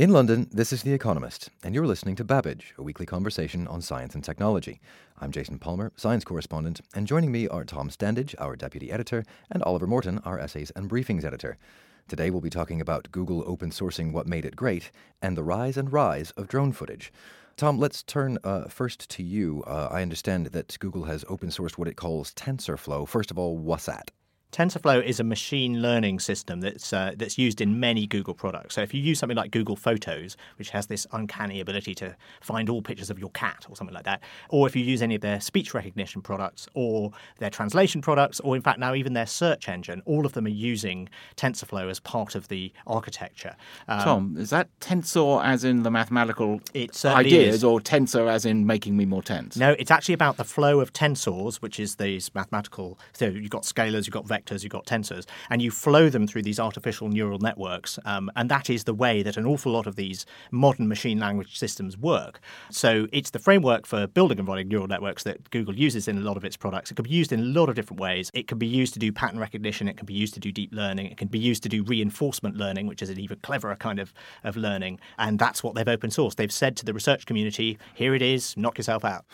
In London, this is The Economist, and you're listening to Babbage, a weekly conversation on science and technology. I'm Jason Palmer, science correspondent, and joining me are Tom Standage, our deputy editor, and Oliver Morton, our essays and briefings editor. Today we'll be talking about Google open sourcing what made it great and the rise and rise of drone footage. Tom, let's turn uh, first to you. Uh, I understand that Google has open sourced what it calls TensorFlow. First of all, what's that? TensorFlow is a machine learning system that's uh, that's used in many Google products. So if you use something like Google Photos, which has this uncanny ability to find all pictures of your cat or something like that, or if you use any of their speech recognition products or their translation products, or in fact now even their search engine, all of them are using TensorFlow as part of the architecture. Um, Tom, is that tensor as in the mathematical ideas, is. or tensor as in making me more tense? No, it's actually about the flow of tensors, which is these mathematical. So you've got scalars, you've got vectors vectors, you've got tensors, and you flow them through these artificial neural networks. Um, and that is the way that an awful lot of these modern machine language systems work. So it's the framework for building and running neural networks that Google uses in a lot of its products. It can be used in a lot of different ways. It can be used to do pattern recognition, it can be used to do deep learning, it can be used to do reinforcement learning, which is an even cleverer kind of, of learning. And that's what they've open sourced. They've said to the research community, here it is, knock yourself out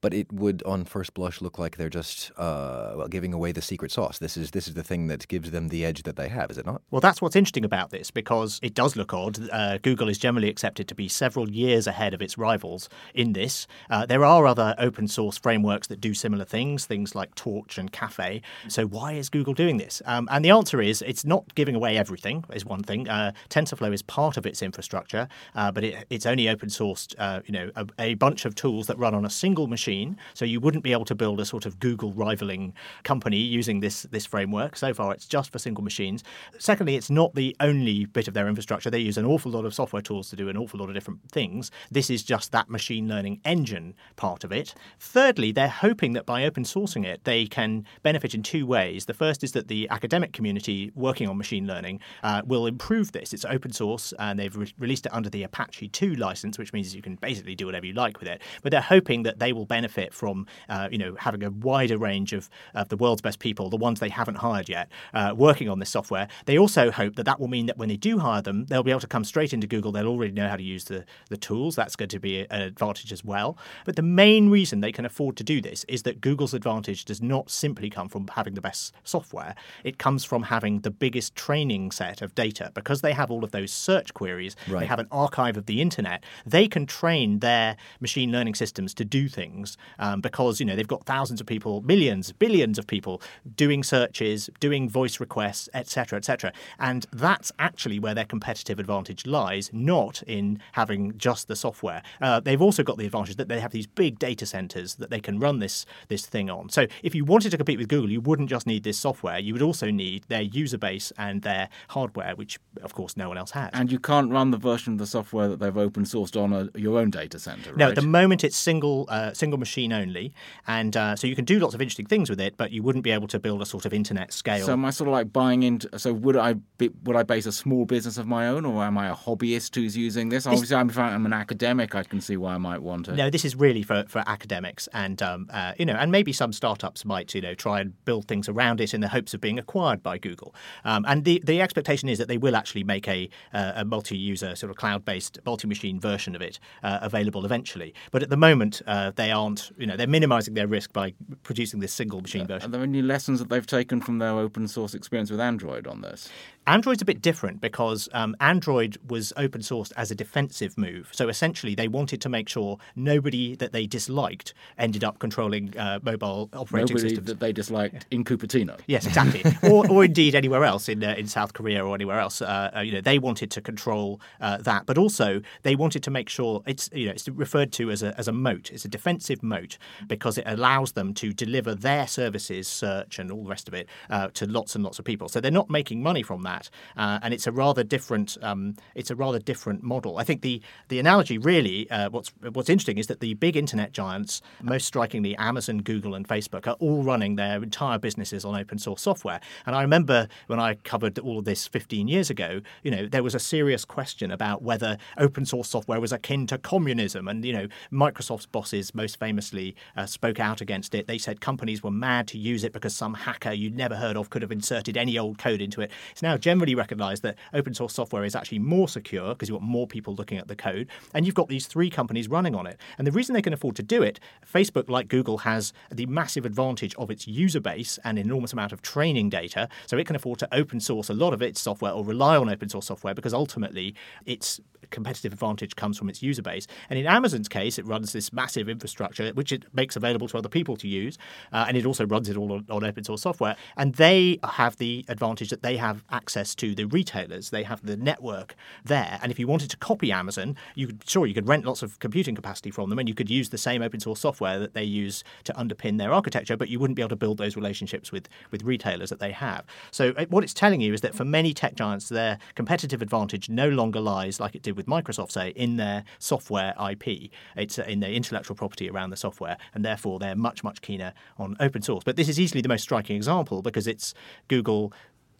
but it would on first blush look like they're just uh, well giving away the secret sauce. This is this is the thing that gives them the edge that they have, is it not? Well, that's what's interesting about this because it does look odd. Uh, Google is generally accepted to be several years ahead of its rivals in this. Uh, there are other open source frameworks that do similar things, things like Torch and Caffe. So why is Google doing this? Um, and the answer is it's not giving away everything. Is one thing. Uh, TensorFlow is part of its infrastructure, uh, but it, it's only open sourced. Uh, you know, a, a bunch of tools that run on a single machine machine. So you wouldn't be able to build a sort of Google rivaling company using this this framework. So far, it's just for single machines. Secondly, it's not the only bit of their infrastructure. They use an awful lot of software tools to do an awful lot of different things. This is just that machine learning engine part of it. Thirdly, they're hoping that by open sourcing it, they can benefit in two ways. The first is that the academic community working on machine learning uh, will improve this. It's open source and they've re- released it under the Apache 2 license, which means you can basically do whatever you like with it. But they're hoping that they will benefit from uh, you know having a wider range of, of the world's best people, the ones they haven't hired yet, uh, working on this software. They also hope that that will mean that when they do hire them, they'll be able to come straight into Google. They'll already know how to use the, the tools. That's going to be an advantage as well. But the main reason they can afford to do this is that Google's advantage does not simply come from having the best software. It comes from having the biggest training set of data. Because they have all of those search queries, right. they have an archive of the internet, they can train their machine learning systems to do things um, because you know they've got thousands of people, millions, billions of people doing searches, doing voice requests, etc., etc. And that's actually where their competitive advantage lies, not in having just the software. Uh, they've also got the advantage that they have these big data centers that they can run this this thing on. So if you wanted to compete with Google, you wouldn't just need this software; you would also need their user base and their hardware, which of course no one else has. And you can't run the version of the software that they've open sourced on a, your own data center. Right? No, at the moment it's single uh, single machine only, and uh, so you can do lots of interesting things with it, but you wouldn't be able to build a sort of internet scale. So am I sort of like buying into? So would I be, would I base a small business of my own, or am I a hobbyist who's using this? Obviously, I'm, I'm an academic, I can see why I might want it. No, this is really for, for academics, and um, uh, you know, and maybe some startups might you know try and build things around it in the hopes of being acquired by Google. Um, and the the expectation is that they will actually make a uh, a multi-user sort of cloud-based multi-machine version of it uh, available eventually. But at the moment, uh, they aren't. You know, they're minimizing their risk by producing this single machine version. Are there any lessons that they've taken from their open source experience with Android on this? Android's a bit different because um, Android was open sourced as a defensive move. So essentially, they wanted to make sure nobody that they disliked ended up controlling uh, mobile operating Nobody systems. that they disliked in Cupertino. Yes, exactly. or, or indeed anywhere else in uh, in South Korea or anywhere else. Uh, uh, you know, they wanted to control uh, that, but also they wanted to make sure it's you know it's referred to as a as a moat. It's a defensive moat because it allows them to deliver their services, search and all the rest of it, uh, to lots and lots of people. So they're not making money from that, uh, and it's a rather different um, it's a rather different model. I think the the analogy really uh, what's what's interesting is that the big internet giants, most strikingly Amazon, Google, and Facebook, are all running their entire businesses on open source software. And I remember when I covered all of this 15 years ago, you know, there was a serious question about whether open source software was akin to communism. And, you know, Microsoft's bosses most famously uh, spoke out against it. They said companies were mad to use it because some hacker you'd never heard of could have inserted any old code into it. It's now generally recognized that open source software is actually more secure because you've got more people looking at the code. And you've got these three companies running on it. And the reason they can afford to do it, Facebook, like Google, has the massive advantage of its user base and enormous amount of training data. So it can afford to open source a lot of its software or rely on open source software because ultimately its competitive advantage comes from its user base. And in Amazon's case, it runs this massive infrastructure, which it makes available to other people to use. Uh, and it also runs it all on, on open source software. And they have the advantage that they have access to the retailers, they have the network there. And if you wanted to copy Amazon, you could, sure, you could rent lots of computing capacity from them and you could use the same open source software that they use to underpin their architecture, but you wouldn't be able to build those relationships with, with retailers that they have. So uh, what it's telling you is that for many tech giants, their competitive advantage no longer lies, like it did with Microsoft, say, in their software IP. It's uh, in their intellectual property around the software, and therefore they're much, much keener on open source. But this is easily the most striking example because it's Google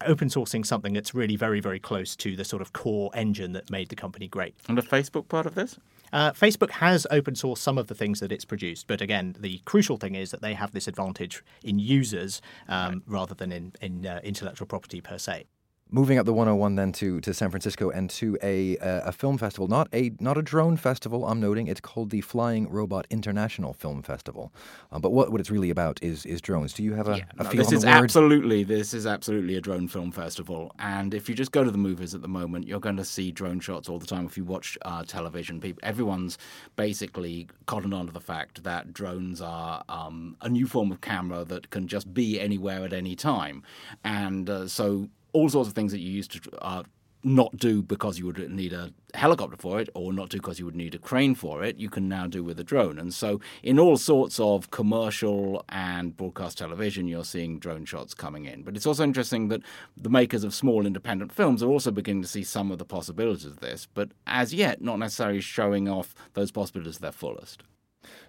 open sourcing something that's really very, very close to the sort of core engine that made the company great. And the Facebook part of this? Uh, Facebook has open sourced some of the things that it's produced, but again, the crucial thing is that they have this advantage in users um, rather than in, in uh, intellectual property per se. Moving up the 101 then to, to San Francisco and to a uh, a film festival, not a not a drone festival. I'm noting it's called the Flying Robot International Film Festival. Um, but what, what it's really about is is drones. Do you have a, a No, feel this is absolutely this is absolutely a drone film festival and if you just go to the movies at the moment you're going to see drone shots all the time if you watch uh, television people everyone's basically cottoned on to the fact that drones are um, a new form of camera that can just be anywhere at any time and uh, so all sorts of things that you used to uh, not do because you would need a helicopter for it or not do because you would need a crane for it, you can now do with a drone. And so, in all sorts of commercial and broadcast television, you're seeing drone shots coming in. But it's also interesting that the makers of small independent films are also beginning to see some of the possibilities of this, but as yet, not necessarily showing off those possibilities to their fullest.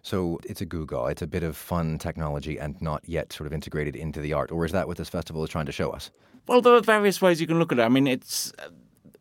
So it's a Google. It's a bit of fun technology and not yet sort of integrated into the art. Or is that what this festival is trying to show us? Well, there are various ways you can look at it. I mean, it's uh,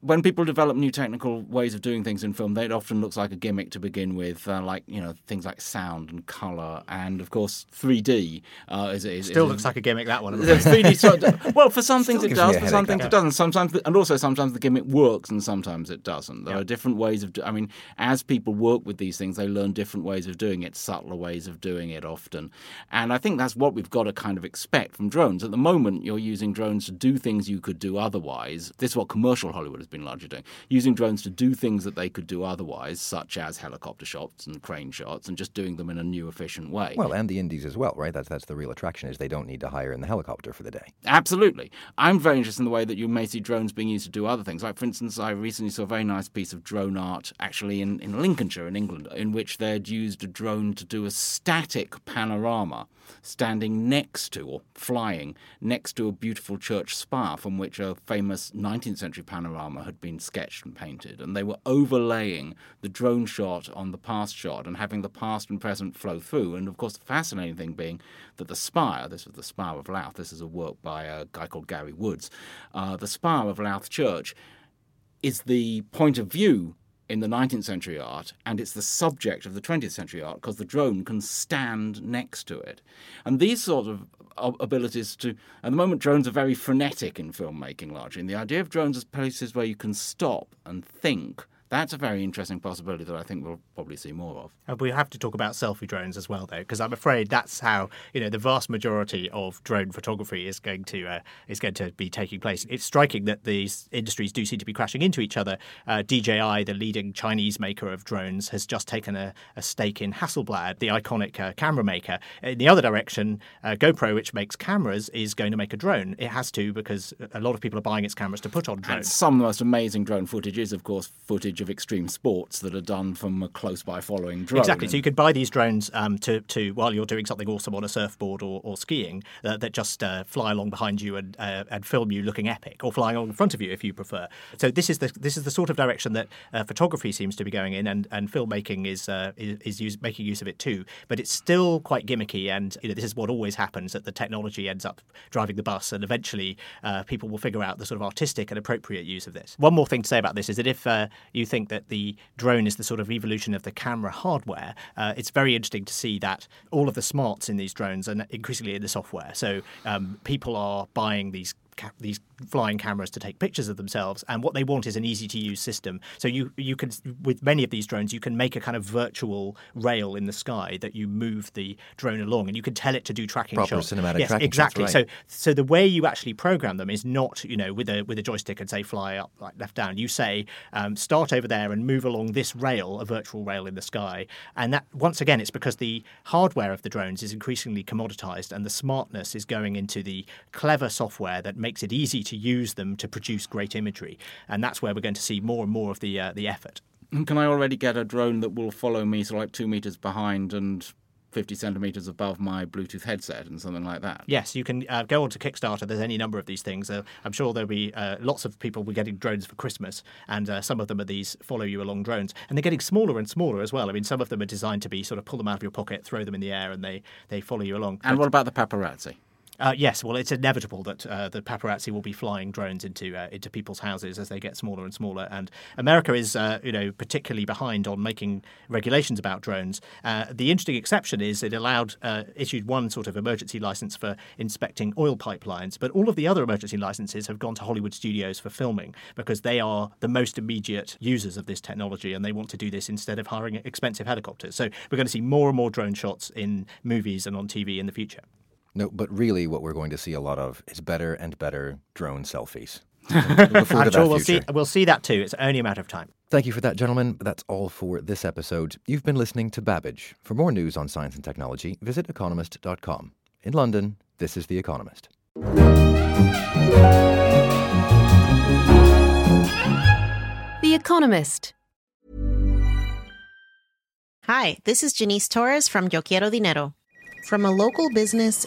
when people develop new technical ways of doing things in film, they, it often looks like a gimmick to begin with, uh, like you know things like sound and color, and of course 3D uh, is, is Still is, looks like a gimmick, that one. I'm the afraid. 3D so, well, for some things it does, for some things it doesn't. Sometimes, the, and also sometimes the gimmick works, and sometimes it doesn't. There Yeah. are different ways of. Do, I mean, as people work with these things, they learn different ways of doing it, subtler ways of doing it often, and I think that's what we've got to kind of expect from drones. At the moment, you're using drones to do things you could do otherwise. This is what commercial Hollywood has been largely doing, using drones to do things that they could do otherwise, such as helicopter shots and crane shots, and just doing them in a new, efficient way. Well, and the indies as well, right? That's that's the real attraction is they don't need to hire in the helicopter for the day. Absolutely. I'm very interested in the way that you may see drones being used to do other things. Like, for instance, I recently saw a very nice piece of drone art actually in, in Lincolnshire, in England, in which they'd used a drone to do a static panorama standing next to, or flying next to a beautiful church spire from which a famous 19th century panorama had been sketched and painted. And they were overlaying the drone shot on the past shot and having the past and present flow through. And of course, the fascinating thing being that the spire, this was the Spire of Louth, this is a work by a guy called Gary Woods, uh, the spire of Louth Church is the point of view in the 19th century art, and it's the subject of the 20th century art because the drone can stand next to it. And these sort of uh, abilities to, at the moment, drones are very frenetic in filmmaking largely. And the idea of drones as places where you can stop and think That's a very interesting possibility that I think we'll probably see more of. Uh, we have to talk about selfie drones as well, though, because I'm afraid that's how you know the vast majority of drone photography is going to uh, is going to be taking place. It's striking that these industries do seem to be crashing into each other. Uh, DJI, the leading Chinese maker of drones, has just taken a, a stake in Hasselblad, the iconic uh, camera maker. In the other direction, uh, GoPro, which makes cameras, is going to make a drone. It has to because a lot of people are buying its cameras to put on drones. And some of the most amazing drone footage is, of course, footage of extreme sports that are done from a close by following drone. Exactly. So you could buy these drones um, to, to while you're doing something awesome on a surfboard or, or skiing uh, that just uh, fly along behind you and uh, and film you looking epic, or flying along in front of you if you prefer. So this is the this is the sort of direction that uh, photography seems to be going in, and, and filmmaking is uh, is, is use, making use of it too. But it's still quite gimmicky, and you know this is what always happens that the technology ends up driving the bus, and eventually uh, people will figure out the sort of artistic and appropriate use of this. One more thing to say about this is that if you think that the drone is the sort of evolution of the camera hardware, uh, it's very interesting to see that all of the smarts in these drones are increasingly in the software. So um, people are buying these these flying cameras to take pictures of themselves, and what they want is an easy to use system. So you you can with many of these drones you can make a kind of virtual rail in the sky that you move the drone along, and you can tell it to do tracking Proper shots. cinematic yes, tracking shots, exactly. right. So so the way you actually program them is not you know with a with a joystick and say fly up like left down. You say um, start over there and move along this rail, a virtual rail in the sky, and that once again it's because the hardware of the drones is increasingly commoditized, and the smartness is going into the clever software that makes it easy to use them to produce great imagery, and that's where we're going to see more and more of the uh, the effort. Can I already get a drone that will follow me, so like two meters behind and 50 centimeters above my Bluetooth headset and something like that? Yes, you can uh, go on to Kickstarter. There's any number of these things. Uh, I'm sure there'll be uh, lots of people will be getting drones for Christmas, and uh, some of them are these follow you along drones, and they're getting smaller and smaller as well. I mean, some of them are designed to be sort of pull them out of your pocket, throw them in the air, and they they follow you along. And But- what about the paparazzi? Uh, yes, well, it's inevitable that uh, the paparazzi will be flying drones into uh, into people's houses as they get smaller and smaller. And America is, uh, you know, particularly behind on making regulations about drones. Uh, the interesting exception is it allowed uh, issued one sort of emergency license for inspecting oil pipelines, but all of the other emergency licenses have gone to Hollywood studios for filming because they are the most immediate users of this technology, and they want to do this instead of hiring expensive helicopters. So we're going to see more and more drone shots in movies and on TV in the future. No, but really, what we're going to see a lot of is better and better drone selfies. Look I'm sure we'll see we'll see that too. It's only a matter of time. Thank you for that, gentlemen. That's all for this episode. You've been listening to Babbage. For more news on science and technology, visit economist.com. In London, this is The Economist. The Economist. Hi, this is Janice Torres from Yo Quiero Dinero. From a local business